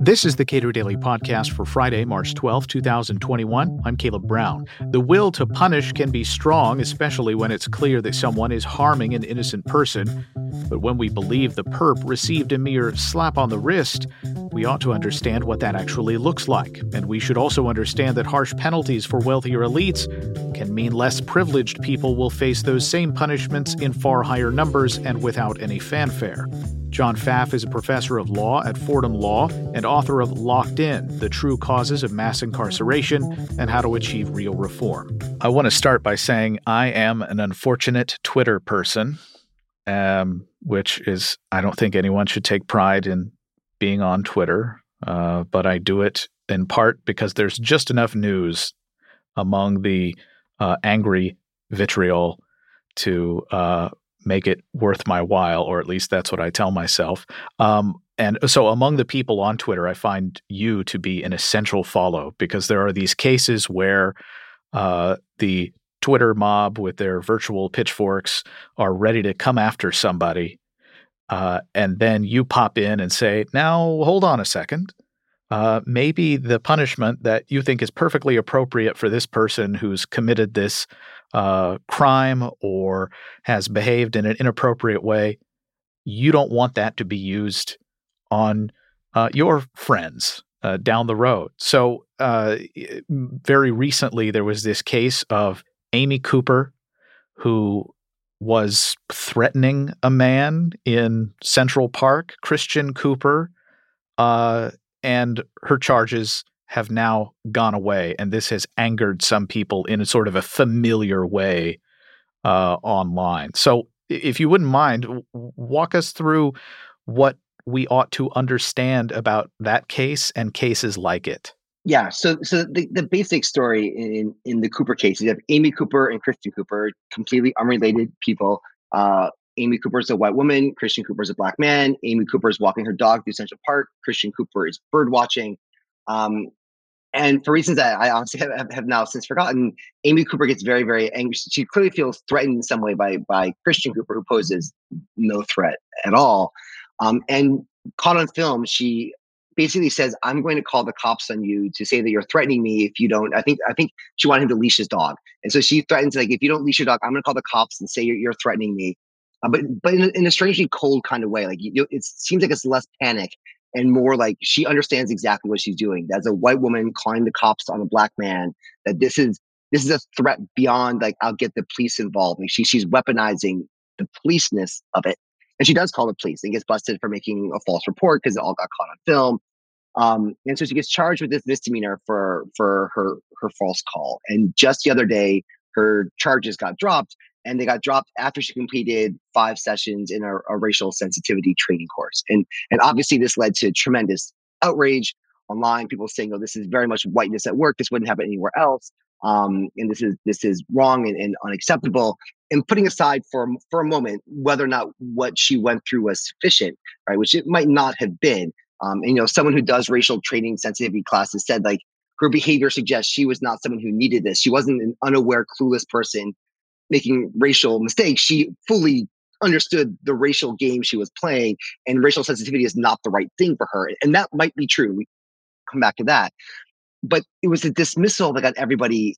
This is the Cato Daily Podcast for Friday, March 12, 2021. I'm Caleb Brown. The will to punish can be strong, especially when it's clear that someone is harming an innocent person. But when we believe the perp received a mere slap on the wrist, we ought to understand what that actually looks like. And we should also understand that harsh penalties for wealthier elites can mean less privileged people will face those same punishments in far higher numbers and without any fanfare. John Pfaff is a professor of law at Fordham Law and author of Locked In The True Causes of Mass Incarceration and How to Achieve Real Reform. I want to start by saying I am an unfortunate Twitter person, um, which is, I don't think anyone should take pride in being on Twitter, uh, but I do it in part because there's just enough news among the uh, angry vitriol to uh, make it worth my while, or at least that's what I tell myself. Um, and so, among the people on Twitter, I find you to be an essential follow because there are these cases where uh, the Twitter mob with their virtual pitchforks are ready to come after somebody. Uh, and then you pop in and say, now hold on a second. Uh, maybe the punishment that you think is perfectly appropriate for this person who's committed this uh, crime or has behaved in an inappropriate way, you don't want that to be used on uh, your friends uh, down the road. So, uh, very recently, there was this case of Amy Cooper who was threatening a man in Central Park, Christian Cooper, uh, and her charges have now gone away, and this has angered some people in a sort of a familiar way uh, online. So, if you wouldn't mind, walk us through what we ought to understand about that case and cases like it. Yeah, so so the, the basic story in in the Cooper case, you have Amy Cooper and Christian Cooper, completely unrelated people. Uh, Amy Cooper is a white woman. Christian Cooper is a black man. Amy Cooper is walking her dog through Central Park. Christian Cooper is bird watching. Um, and for reasons that I honestly have, have, now since forgotten, Amy Cooper gets very, very angry. She clearly feels threatened in some way by by Christian Cooper, who poses no threat at all. Um, and caught on film, she basically says, "I'm going to call the cops on you to say that you're threatening me if you don't." I think I think she wanted him to leash his dog, and so she threatens like, "If you don't leash your dog, I'm going to call the cops and say you're, you're threatening me." Uh, but but in a, in a, strangely cold kind of way, like you, it seems like it's less panic and more like she understands exactly what she's doing. As a white woman calling the cops on a black man, that this is this is a threat beyond like I'll get the police involved. Like she she's weaponizing the policeness of it, and she does call the police and gets busted for making a false report because it all got caught on film. Um, and so she gets charged with this misdemeanor for for her her false call. And just the other day, her charges got dropped and they got dropped after she completed five sessions in a, a, racial sensitivity training course. And and obviously this led to tremendous outrage online. People saying, "Oh, this is very much whiteness at work. This wouldn't happen anywhere else." Um, and this is this is wrong and, and, unacceptable. And putting aside for for a moment whether or not what she went through was sufficient, right? Which it might not have been. Um, and you know, someone who does racial training sensitivity classes said like her behavior suggests she was not someone who needed this. She wasn't an unaware, clueless person making racial mistakes. She fully understood the racial game she was playing, and racial sensitivity is not the right thing for her. And that might be true. We come back to that. But it was a dismissal that got everybody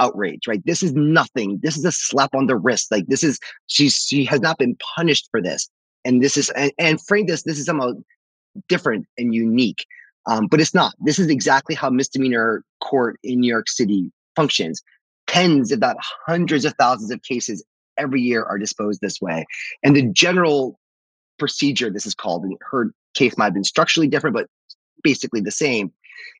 outraged, right? This is nothing. This is a slap on the wrist. Like this is she's she has not been punished for this. And this is and, and frame this, this is somehow different and unique. Um, but it's not. This is exactly how misdemeanor court in New York City functions tens, if not hundreds of thousands of cases every year are disposed this way. And the general procedure, this is called, and her case might have been structurally different, but basically the same,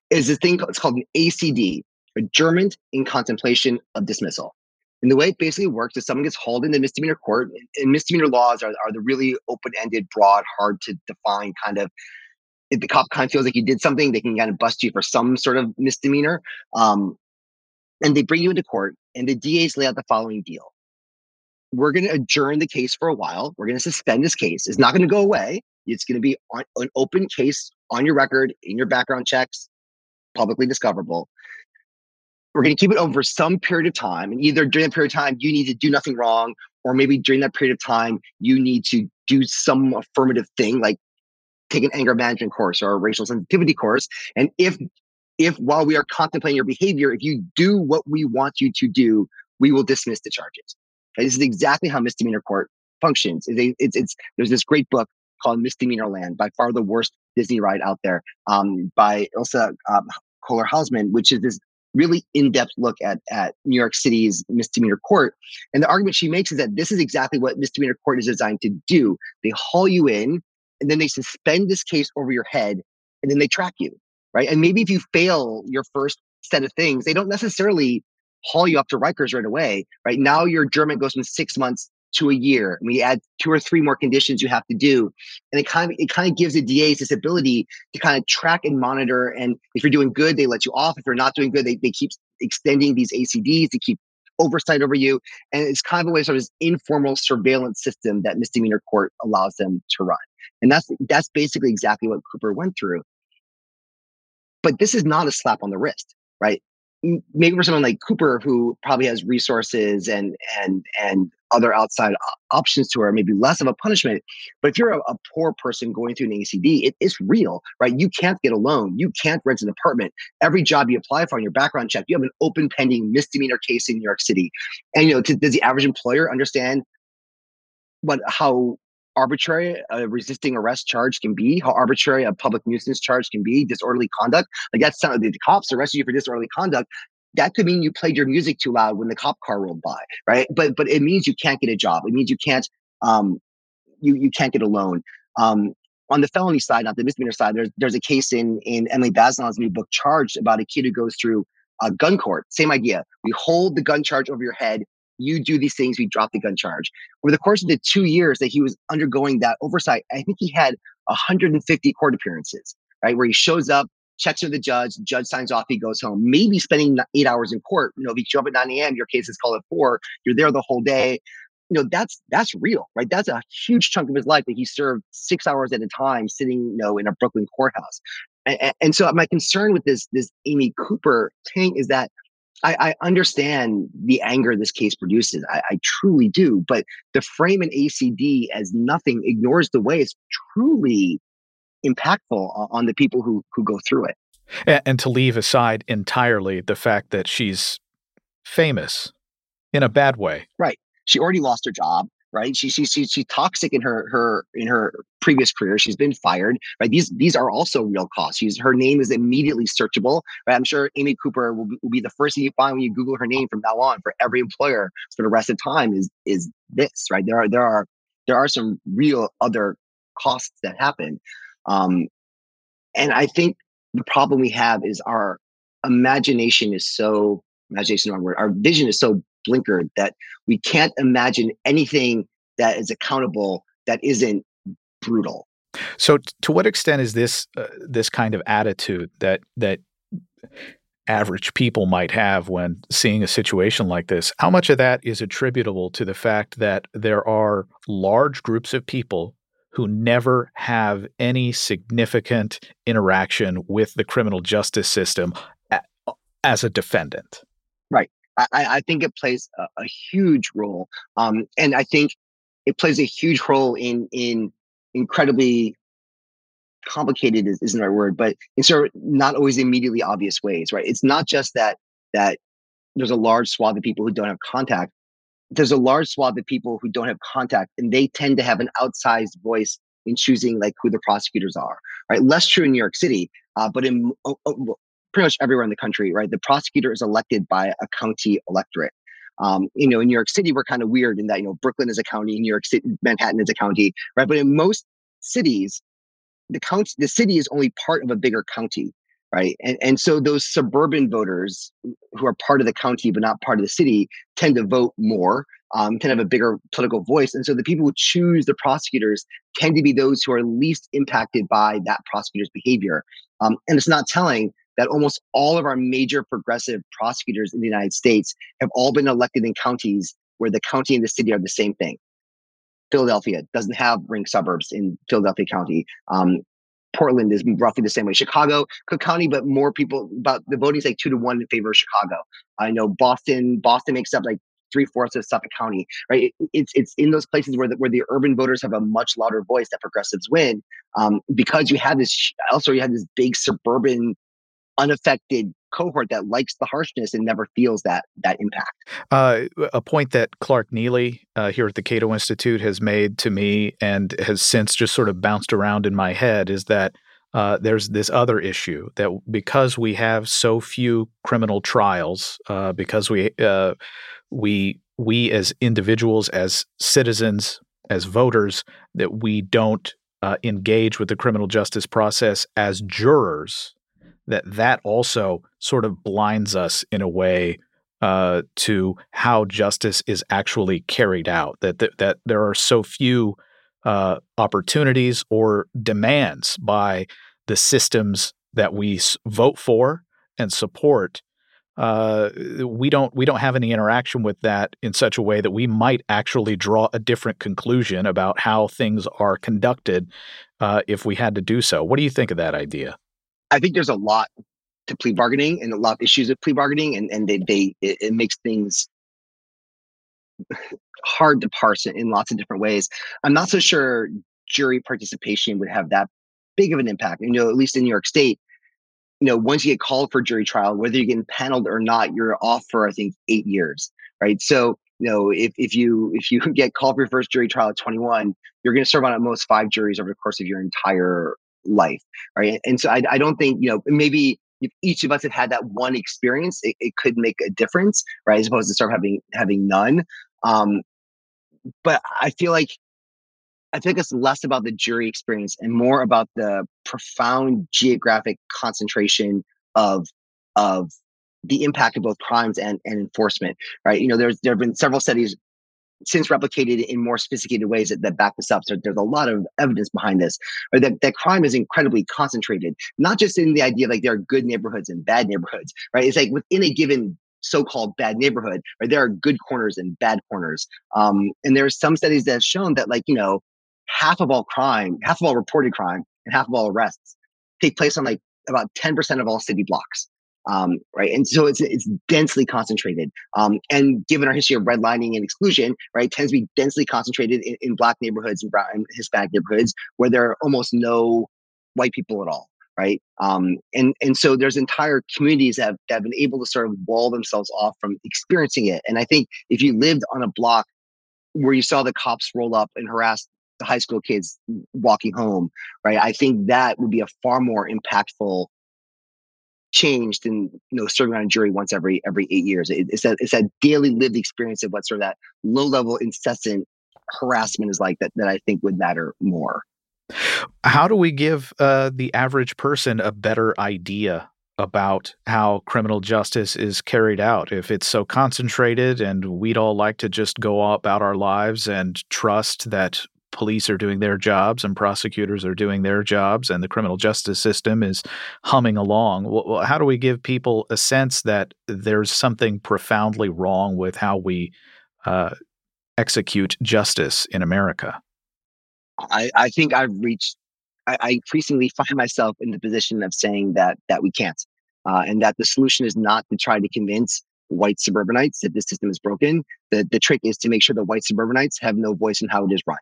is a thing it's called an ACD, adjournment in contemplation of dismissal. And the way it basically works is someone gets hauled into misdemeanor court, and misdemeanor laws are, are the really open-ended, broad, hard to define kind of if the cop kind of feels like you did something, they can kind of bust you for some sort of misdemeanor. Um, and they bring you into court and the DAs lay out the following deal. We're going to adjourn the case for a while. We're going to suspend this case. It's not going to go away. It's going to be on, an open case on your record, in your background checks, publicly discoverable. We're going to keep it open for some period of time. And either during that period of time, you need to do nothing wrong, or maybe during that period of time, you need to do some affirmative thing like take an anger management course or a racial sensitivity course. And if if while we are contemplating your behavior, if you do what we want you to do, we will dismiss the charges. Okay? This is exactly how misdemeanor court functions. It's, it's, it's, there's this great book called Misdemeanor Land, by far the worst Disney ride out there, um, by Issa um, Kohler Hausmann, which is this really in-depth look at, at New York City's misdemeanor court. And the argument she makes is that this is exactly what misdemeanor court is designed to do. They haul you in and then they suspend this case over your head and then they track you, right? And maybe if you fail your first set of things, they don't necessarily haul you up to Rikers right away, right? Now your adjournment goes from six months to a year. And we add two or three more conditions you have to do. And it kind of it kind of gives the DAs this ability to kind of track and monitor. And if you're doing good, they let you off. If you're not doing good, they, they keep extending these ACDs to keep oversight over you. And it's kind of a way sort of this informal surveillance system that misdemeanor court allows them to run. And that's that's basically exactly what Cooper went through. But this is not a slap on the wrist, right? maybe for someone like Cooper, who probably has resources and and and other outside options to her, maybe less of a punishment. But if you're a, a poor person going through an ACD, it, it's real, right? You can't get a loan, you can't rent an apartment. Every job you apply for on your background check, you have an open pending misdemeanor case in New York City. And you know, does the average employer understand what how arbitrary a resisting arrest charge can be, how arbitrary a public nuisance charge can be, disorderly conduct. Like that's some the cops arrested you for disorderly conduct. That could mean you played your music too loud when the cop car rolled by, right? But but it means you can't get a job. It means you can't um you you can't get a loan. Um, on the felony side, not the misdemeanor side, there's there's a case in in Emily Bazelon's new book, Charged, about a kid who goes through a gun court. Same idea. We hold the gun charge over your head you do these things, we drop the gun charge. Over the course of the two years that he was undergoing that oversight, I think he had 150 court appearances, right? Where he shows up, checks with the judge, judge signs off, he goes home, maybe spending eight hours in court. You know, if you show up at 9 a.m., your case is called at four, you're there the whole day. You know, that's that's real, right? That's a huge chunk of his life that he served six hours at a time sitting, you know, in a Brooklyn courthouse. And, and so my concern with this this Amy Cooper thing is that I, I, understand the anger this case produces. I, I, truly do. But the frame in ACD as nothing ignores the way it's truly impactful on the people who who go through it. And, and to leave aside entirely the fact that she's famous in a bad way. Right. She already lost her job right? She, she, she, she's toxic in her, her, in her previous career. She's been fired, right? These, these are also real costs. She's, her name is immediately searchable, right? I'm sure Amy Cooper will be, will be the first thing you find when you Google her name from now on for every employer for the rest of time is, is this, right? There are, there are, there are some real other costs that happen. Um, and I think the problem we have is our imagination is so imagination wrong word. Our vision is so blinkered that we can't imagine anything that is accountable that isn't brutal. So, to what extent is this uh, this kind of attitude that that average people might have when seeing a situation like this? How much of that is attributable to the fact that there are large groups of people who never have any significant interaction with the criminal justice system as a defendant? Right. I, I think it plays a, a huge role. Um, and I think it plays a huge role in in incredibly complicated is, isn't the right word, but in sort of not always immediately obvious ways, right? It's not just that that there's a large swath of people who don't have contact. There's a large swath of people who don't have contact, and they tend to have an outsized voice in choosing like who the prosecutors are, right? Less true in New York City, uh, but in oh, oh, pretty much everywhere in the country, right? The prosecutor is elected by a county electorate. Um, you know, in New York City, we're kind of weird in that, you know, Brooklyn is a county, New York City, Manhattan is a county, right? But in most cities, the county, the city is only part of a bigger county, right? And, and so those suburban voters who are part of the county but not part of the city tend to vote more, um, tend to have a bigger political voice. And so the people who choose the prosecutors tend to be those who are least impacted by that prosecutor's behavior. Um, and it's not telling that almost all of our major progressive prosecutors in the United States have all been elected in counties where the county and the city are the same thing. Philadelphia doesn't have ring suburbs in Philadelphia County. Um, Portland is roughly the same way. Chicago, Cook County, but more people, about the voting is like two to one in favor of Chicago. I know Boston, Boston makes up like three fourths of Suffolk County, right? It, it's it's in those places where the, where the urban voters have a much louder voice that progressives win, um, because you have this. Also, you have this big suburban, unaffected cohort that likes the harshness and never feels that that impact. Uh, a point that Clark Neily uh, here at the Cato Institute has made to me and has since just sort of bounced around in my head is that uh, there's this other issue that because we have so few criminal trials, uh, because we uh, we we as individuals, as citizens, as voters, that we don't uh, engage with the criminal justice process as jurors, that that also sort of blinds us in a way uh, to how justice is actually carried out. That that, that there are so few uh, opportunities or demands by the systems that we vote for and support. Uh, we don't we don't have any interaction with that in such a way that we might actually draw a different conclusion about how things are conducted uh, if we had to do so. What do you think of that idea? I think there's a lot to plea bargaining and a lot of issues with plea bargaining, and and they, they it, it makes things hard to parse in lots of different ways. I'm not so sure jury participation would have that big of an impact. You know, at least in New York State, you know, once you get called for jury trial, whether you're getting paneled or not, you're off for I think eight years, right? So, you know, if if you if you get called for your first jury trial at 21, you're going to serve on at most five juries over the course of your entire life, right? And so I, I don't think you know maybe if each of us had had that one experience, it, it could make a difference, right? As opposed to start having having none. Um, but I feel like I think it's less about the jury experience and more about the profound geographic concentration of of the impact of both crimes and, and enforcement. Right. You know, there's there have been several studies since replicated in more sophisticated ways that, that back this up. So there's a lot of evidence behind this, or that, that crime is incredibly concentrated, not just in the idea like there are good neighborhoods and bad neighborhoods, right? It's like within a given so-called bad neighborhood, right? There are good corners and bad corners. Um, and there are some studies that have shown that like, you know, half of all crime, half of all reported crime and half of all arrests take place on like about 10% of all city blocks um, right? And so it's it's densely concentrated. Um, and given our history of redlining and exclusion, right, tends to be densely concentrated in, in black neighborhoods and brown and Hispanic neighborhoods where there are almost no white people at all, right? Um, and and so there's entire communities that have, that have been able to sort of wall themselves off from experiencing it. And I think if you lived on a block where you saw the cops roll up and harass the high school kids walking home, right? I think that would be a far more impactful changed and you know serving on a jury once every every eight years. It, it's that it's that daily lived experience of what sort of that low level incessant harassment is like that that I think would matter more. How do we give uh, the average person a better idea about how criminal justice is carried out if it's so concentrated and we'd all like to just go about our lives and trust that police are doing their jobs and prosecutors are doing their jobs and the criminal justice system is humming along. Well, how do we give people a sense that there's something profoundly wrong with how we uh, execute justice in America? I, I think I've reached. I, I, increasingly find myself in the position of saying that that we can't, uh, and that the solution is not to try to convince white suburbanites that this system is broken. The the trick is to make sure that white suburbanites have no voice in how it is run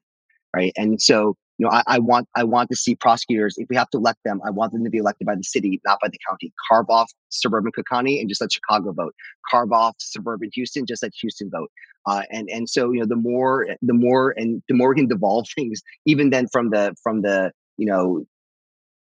right? And so, you know, I, I, want I want to see prosecutors. If we have to elect them, I want them to be elected by the city, not by the county. Carve off suburban Cook County and just let Chicago vote. Carve off suburban Houston, just let Houston vote. Uh, and and so you know, the more the more and the more we can devolve things, even then from the from the you know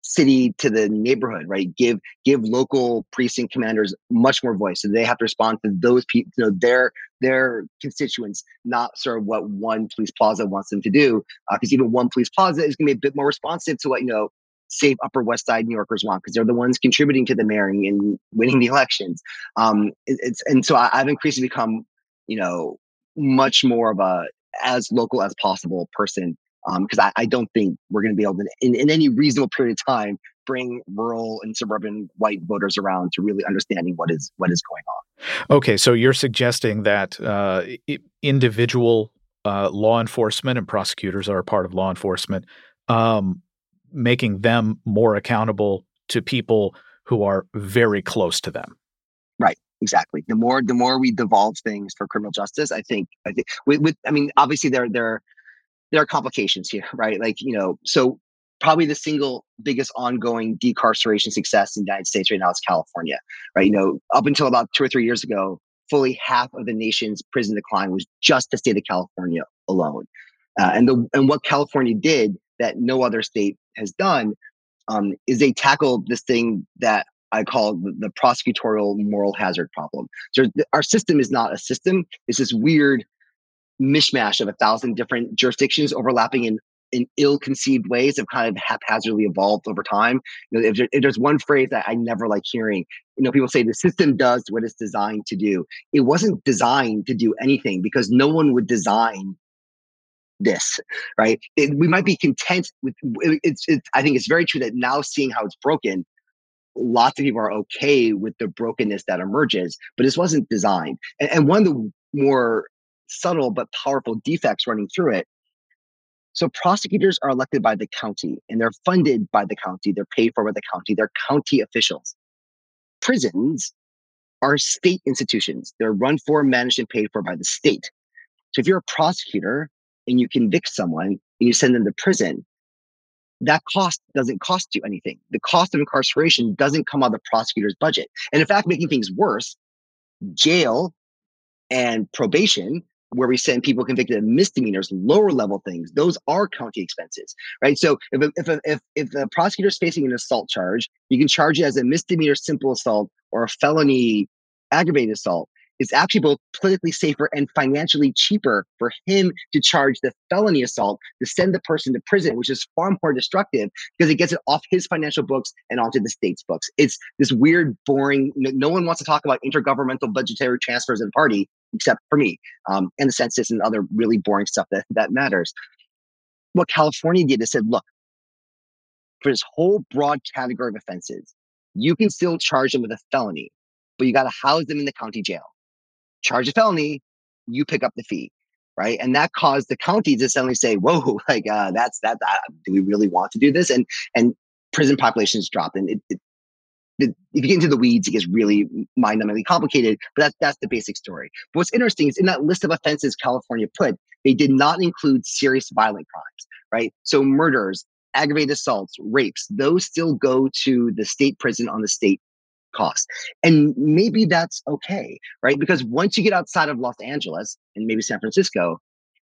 city to the neighborhood, right? Give give local precinct commanders much more voice, so they have to respond to those people, you know, their their constituents, not sort of what one police plaza wants them to do. Because uh, even one police plaza is going to be a bit more responsive to what you know safe Upper West Side New Yorkers want, because they're the ones contributing to the mayor and winning the elections. Um, it, it's and so I, I've increasingly become, you know, much more of a as local as possible person because um, I, I, don't think we're going to be able to, in, in any reasonable period of time, bring rural and suburban white voters around to really understanding what is what is going on. Okay, so you're suggesting that uh, individual uh, law enforcement and prosecutors are a part of law enforcement, um, making them more accountable to people who are very close to them. Right. exactly. The more the more we devolve things for criminal justice, I think I think with, with I mean, obviously there there there are complications here, right? Like you know, so probably the single biggest ongoing decarceration success in the United States right now is California, right? You know, up until about two or three years ago, fully half of the nation's prison decline was just the state of California alone. Uh, and the and what California did that no other state has done um, is they tackled this thing that I call the, the prosecutorial moral hazard problem. So our system is not a system; it's this weird mishmash of a thousand different jurisdictions overlapping in in ill-conceived ways have kind of haphazardly evolved over time. You know, if, there, if, there's one phrase that I never like hearing, you know, people say the system does what it's designed to do. It wasn't designed to do anything because no one would design this, right? It, we might be content with it's, it's. I think it's very true that now seeing how it's broken, lots of people are okay with the brokenness that emerges, but this wasn't designed. And, and one of the more subtle but powerful defects running through it so prosecutors are elected by the county and they're funded by the county. They're paid for by the county. They're county officials. Prisons are state institutions. They're run for, managed, and paid for by the state. So if you're a prosecutor and you convict someone and you send them to prison, that cost doesn't cost you anything. The cost of incarceration doesn't come out of the prosecutor's budget. And in fact, making things worse, jail and probation where we send people convicted of misdemeanors, lower level things, those are county expenses, right? So if a, if a, if if the prosecutor is facing an assault charge, you can charge it as a misdemeanor simple assault or a felony aggravated assault it's actually both politically safer and financially cheaper for him to charge the felony assault to send the person to prison, which is far more destructive because it gets it off his financial books and onto the state's books. It's this weird, boring, no one wants to talk about intergovernmental budgetary transfers in party except for me um, and the census and other really boring stuff that, that matters. What California did is said, look, for this whole broad category of offenses, you can still charge them with a felony, but you got to house them in the county jail charge a felony, you pick up the fee, right? And that caused the county to suddenly say, "Whoa, like uh, that's that, that. Do we really want to do this?" And and prison populations drop, and it, it, if you get into the weeds, it gets really mind-numbingly complicated. But that's that's the basic story. But what's interesting is in that list of offenses California put, they did not include serious violent crimes, right? So murders, aggravated assaults, rapes, those still go to the state prison on the state cost. And maybe that's okay, right? Because once you get outside of Los Angeles and maybe San Francisco,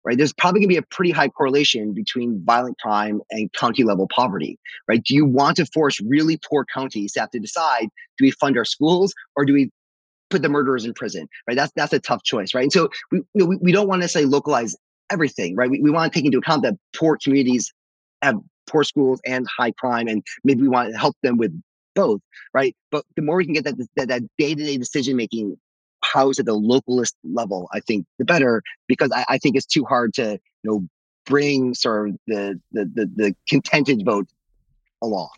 right, there's probably gonna be a pretty high correlation between violent crime and county level poverty, right? Do you want to force really poor counties to have to decide do we fund our schools or do we put the murderers in prison, right? That's that's a tough choice, right? And so we, you know, we, we don't want to say localize everything, right? We, we want to take into account that poor communities have poor schools and high crime, and maybe we want to help them with both, right? But the more we can get that that, that day-to-day decision making housed at the localist level, I think the better, because I, I think it's too hard to, you know, bring sort of the the the, the contented vote along.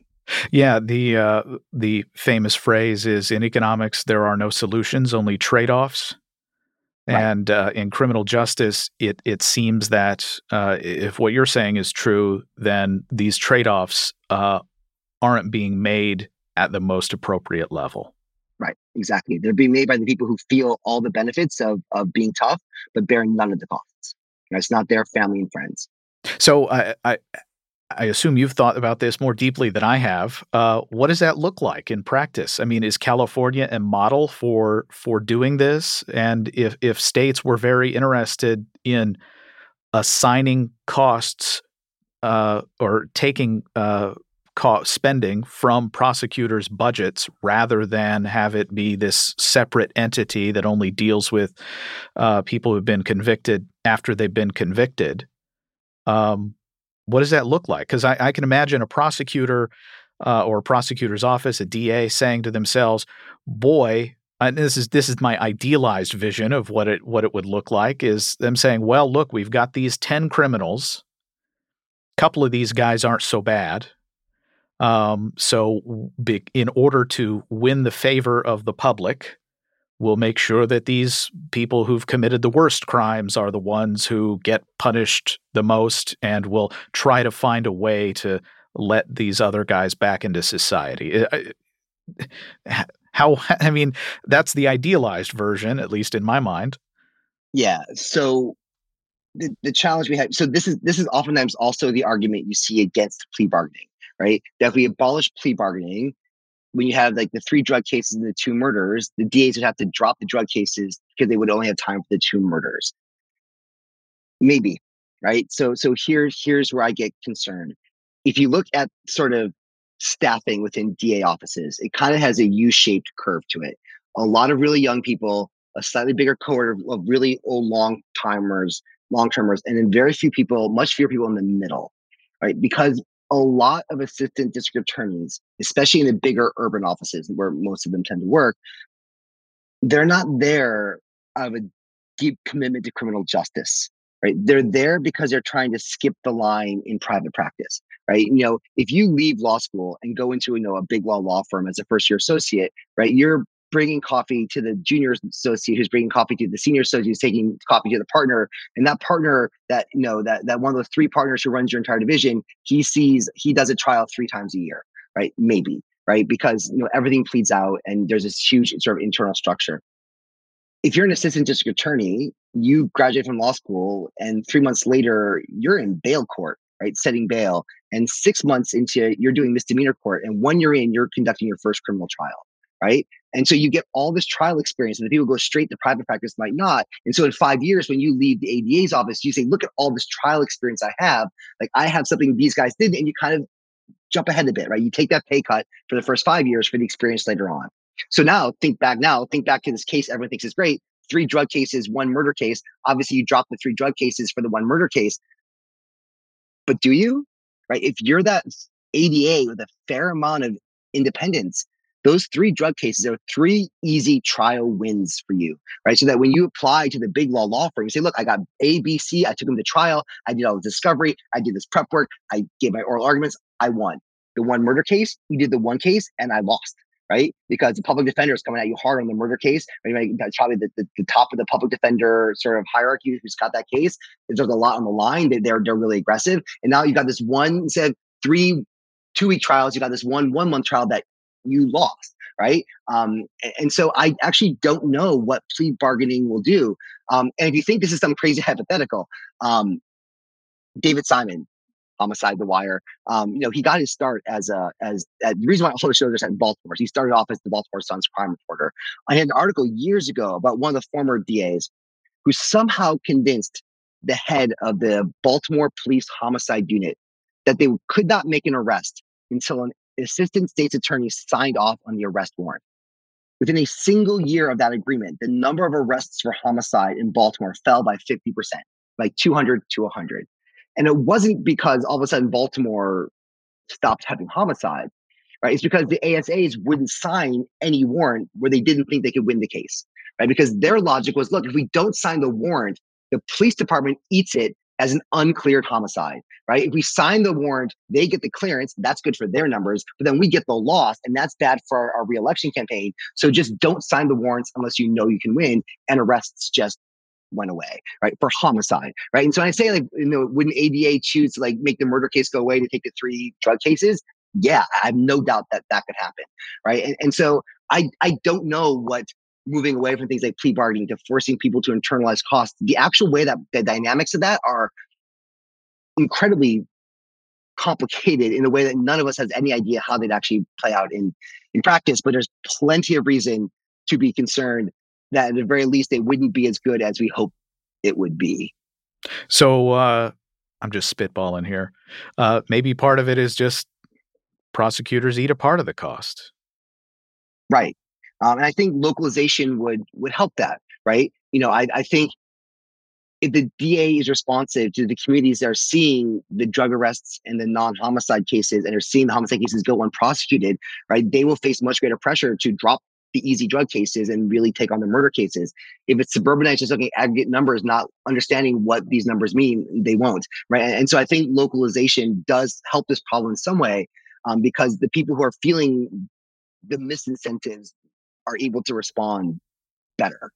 Yeah, the uh, the famous phrase is in economics there are no solutions, only trade-offs. Right. And uh, in criminal justice, it it seems that uh, if what you're saying is true, then these trade-offs uh, aren't being made at the most appropriate level. Exactly. They're being made by the people who feel all the benefits of, of being tough, but bear none of the costs. You know, it's not their family and friends. So I, I, I assume you've thought about this more deeply than I have. Uh, what does that look like in practice? I mean, is California a model for for doing this? And if if states were very interested in assigning costs uh, or taking uh, spending from prosecutors' budgets rather than have it be this separate entity that only deals with uh, people who've been convicted after they've been convicted. Um, what does that look like? Because I, I, can imagine a prosecutor uh, or a prosecutor's office, a DA, saying to themselves, "Boy." And this is this is my idealized vision of what it what it would look like is them saying, "Well, look, we've got these ten criminals. A couple of these guys aren't so bad um, so, be, in order to win the favor of the public, we'll make sure that these people who've committed the worst crimes are the ones who get punished the most, and we'll try to find a way to let these other guys back into society. How, I mean, that's the idealized version, at least in my mind. Yeah. So the, the challenge we have, so this is this is oftentimes also the argument you see against plea bargaining, right? That if we abolish plea bargaining, when you have like the three drug cases and the two murders, the DAs would have to drop the drug cases because they would only have time for the two murders. Maybe, right? So so here here's where I get concerned. If you look at sort of staffing within DA offices, it kind of has a U-shaped curve to it. A lot of really young people, a slightly bigger cohort of, of really old long timers, long termers, and then very few people, much fewer people in the middle, right? Because a lot of assistant district attorneys, especially in the bigger urban offices where most of them tend to work, they're not there of a deep commitment to criminal justice right? They're there because they're trying to skip the line in private practice, right? You know, if you leave law school and go into, you know, a big law law firm as a first year associate, right? You're bringing coffee to the junior associate who's bringing coffee to the senior associate who's taking coffee to the partner and that partner that you know that that one of those three partners who runs your entire division he sees he does a trial three times a year right maybe right because you know everything pleads out and there's this huge sort of internal structure if you're an assistant district attorney, you graduate from law school and three months later, you're in bail court, right? Setting bail. And six months into you're doing misdemeanor court. And one year in, you're conducting your first criminal trial, right? And so you get all this trial experience, and the people go straight to private practice might not. And so in five years, when you leave the ADA's office, you say, look at all this trial experience I have. Like I have something these guys didn't." and you kind of jump ahead a bit, right? You take that pay cut for the first five years for the experience later on. So now think back now, think back to this case everyone thinks is great. Three drug cases, one murder case. Obviously, you drop the three drug cases for the one murder case. But do you? Right? If you're that ADA with a fair amount of independence, those three drug cases are three easy trial wins for you, right? So that when you apply to the big law law firm, you say, look, I got A, B, C, I took them to trial, I did all the discovery, I did this prep work, I gave my oral arguments, I won. The one murder case, you did the one case and I lost right? Because the public defender is coming at you hard on the murder case. Right? That's probably the, the, the, top of the public defender sort of hierarchy who's got that case. There's a lot on the line. They, they're they're really aggressive. And now you got this one of three two week trials, you got this one one month trial that you lost, right? Um, and, so I actually don't know what plea bargaining will do. Um, and if you think this is some crazy hypothetical, um, David Simon, Homicide, The Wire. Um, you know, he got his start as a as, as the reason why the shows are set in Baltimore. He started off as the Baltimore Sun's crime reporter. I had an article years ago about one of the former DAs who somehow convinced the head of the Baltimore Police Homicide Unit that they could not make an arrest until an assistant state's attorney signed off on the arrest warrant. Within a single year of that agreement, the number of arrests for homicide in Baltimore fell by 50%, like 200 to 100. And it wasn't because all of a sudden Baltimore stopped having homicide, right? It's because the ASAs wouldn't sign any warrant where they didn't think they could win the case, right? Because their logic was, look, if we don't sign the warrant, the police department eats it as an uncleared homicide, right? If we sign the warrant, they get the clearance. That's good for their numbers, but then we get the loss, and that's bad for our, our reelection campaign. So just don't sign the warrants unless you know you can win, and arrests just went away, right? For homicide, right? And so I say, like, you know, wouldn't ADA choose to like make the murder case go away to take the three drug cases? Yeah, I have no doubt that that could happen, right? And, and so I I don't know what moving away from things like plea bargaining to forcing people to internalize costs. The actual way that the dynamics of that are incredibly complicated in a way that none of us has any idea how they'd actually play out in in practice. But there's plenty of reason to be concerned that at the very least they wouldn't be as good as we hope it would be. So uh, I'm just spitballing here. Uh, maybe part of it is just prosecutors eat a part of the cost. Right. Um, and I think localization would would help that, right? You know, I, I think if the DA is responsive to the communities that are seeing the drug arrests and the non-homicide cases and are seeing the homicide cases go unprosecuted, right, they will face much greater pressure to drop the easy drug cases and really take on the murder cases. If it's suburbanized, just looking at aggregate numbers, not understanding what these numbers mean, they won't, right? And, and so I think localization does help this problem in some way um, because the people who are feeling the misincentives are able to respond better.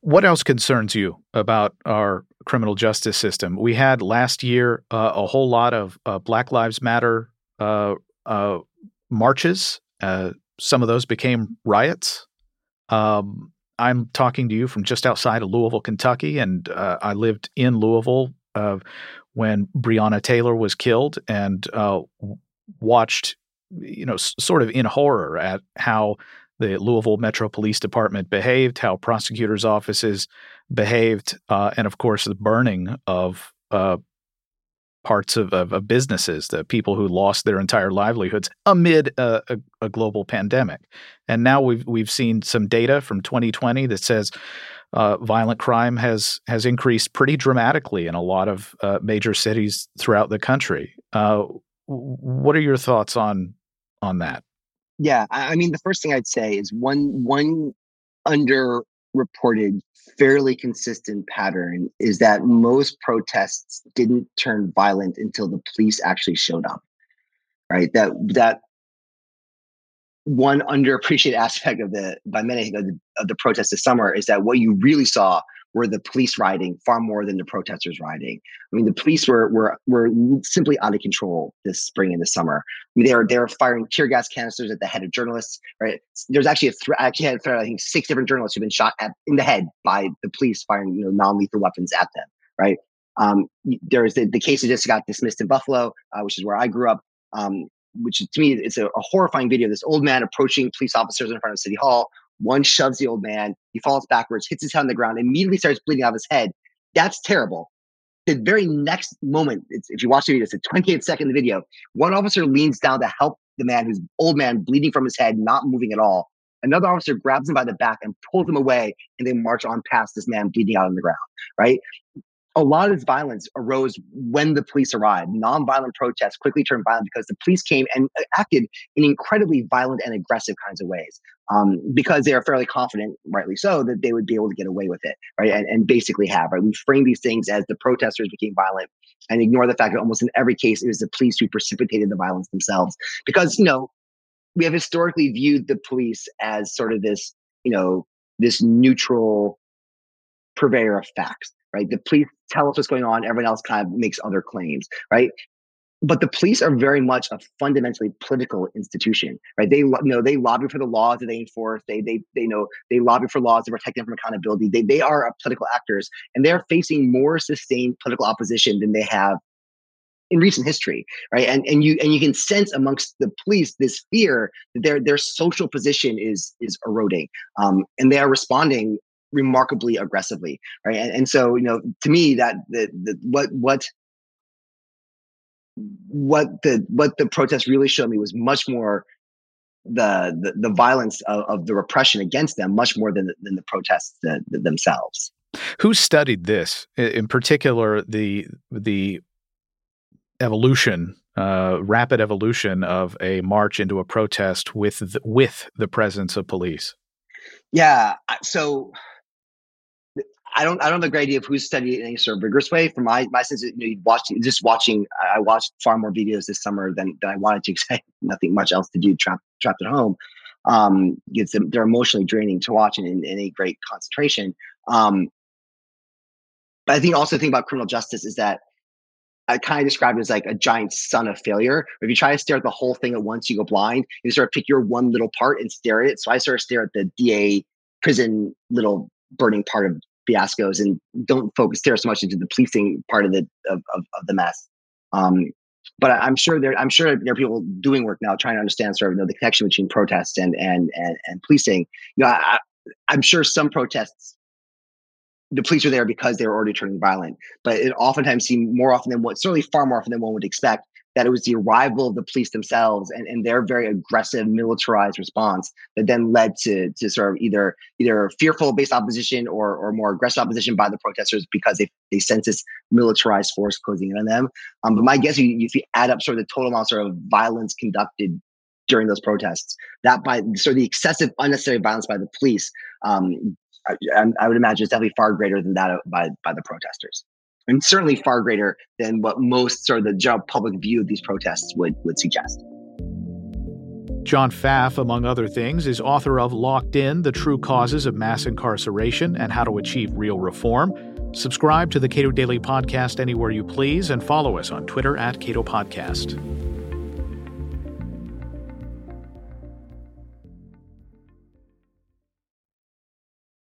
What else concerns you about our criminal justice system? We had last year uh, a whole lot of uh, Black Lives Matter uh, uh marches Uh, some of those became riots. Um, I'm talking to you from just outside of Louisville, Kentucky, and uh, I lived in Louisville when Breonna Taylor was killed, and watched, you know, s- sort of in horror at how the Louisville Metro Police Department behaved, how prosecutors' offices behaved, uh, and of course the burning of uh, parts of, of, of, businesses, the people who lost their entire livelihoods amid a, a, a, global pandemic. And now we've we've seen some data from 2020 that says uh, violent crime has has increased pretty dramatically in a lot of uh, major cities throughout the country. What are your thoughts on on that? Yeah, I mean, the first thing I'd say is one one underreported fairly consistent pattern is that most protests didn't turn violent until the police actually showed up. Right? That that one underappreciated aspect of the by many of the, of the protests this summer is that what you really saw were the police rioting far more than the protesters rioting. I mean, the police were were were simply out of control this spring and this summer. I mean, they were they were firing tear gas canisters at the head of journalists. Right? There's actually a threat. Threat. I think six different journalists who've been shot at, in the head by the police firing you know non lethal weapons at them. Right? Um, there's the, the case that just got dismissed in Buffalo, uh, which is where I grew up. Um, which to me it's a, a horrifying video. This old man approaching police officers in front of City Hall, one shoves the old man. He falls backwards, hits his head on the ground, immediately starts bleeding out of his head. That's terrible. The very next moment, if you watch the video, it's a 28 second video. One officer leans down to help the man who's old man bleeding from his head, not moving at all. Another officer grabs him by the back and pulls him away, and they march on past this man bleeding out on the ground. Right? A lot of this violence arose when the police arrived. Nonviolent protests quickly turned violent because the police came and uh, acted in incredibly violent and aggressive kinds of ways um, because they are fairly confident, rightly so, that they would be able to get away with it, right? And, and basically have, right? We frame these things as the protesters became violent and ignore the fact that almost in every case it was the police who precipitated the violence themselves because, you know, we have historically viewed the police as sort of this, you know, this neutral purveyor of facts right? The police tell us what's going on. Everyone else kind of makes other claims, right? But the police are very much a fundamentally political institution, right? They you know they lobby for the laws that they enforce. They they they know they lobby for laws to protect them from accountability. They they are political actors, and they're facing more sustained political opposition than they have in recent history, right? And and you and you can sense amongst the police this fear that their their social position is is eroding, um, and they are responding remarkably aggressively, right? And, and so, you know, to me, that the, the what what what the what the protest really showed me was much more the the, the violence of, of, the repression against them, much more than than the protests the, the themselves. Who studied this in particular? The the evolution uh, rapid evolution of a march into a protest with the, with the presence of police. Yeah. So I don't I don't have a great idea of who's it in any sort of rigorous way. From my my sense, you know, watching just watching, I watched far more videos this summer than, than I wanted to because nothing much else to do trapped trapped at home. Um, it's they're emotionally draining to watch and in, any great concentration. Um, but I think also the thing about criminal justice is that I kind of describe it as like a giant sun of failure. If you try to stare at the whole thing at once, you go blind. You sort of pick your one little part and stare at it. So I sort of stare at the DA prison little burning part of fiascos and don't focus there so much into the policing part of the of, of, of the mess. Um, but I'm sure there I'm sure there are people doing work now trying to understand sort of you know, the connection between protests and and and, and policing. You know, I, I'm sure some protests the police are there because they were already turning violent. But it oftentimes seemed more often than what, certainly far more often than one would expect, that it was the arrival of the police themselves and, and their very aggressive militarized response that then led to to sort of either either fearful based opposition or or more aggressive opposition by the protesters because they they sense this militarized force closing in on them. Um, but my guess, if you add up sort of the total amount sort of violence conducted during those protests, that by sort of the excessive unnecessary violence by the police, um, I, I would imagine it's definitely far greater than that by by the protesters and certainly far greater than what most sort of the general public view of these protests would, would suggest. John Pfaff, among other things, is author of Locked In The True Causes of Mass Incarceration and How to Achieve Real Reform. Subscribe to the Cato Daily Podcast anywhere you please and follow us on Twitter at Cato Podcast.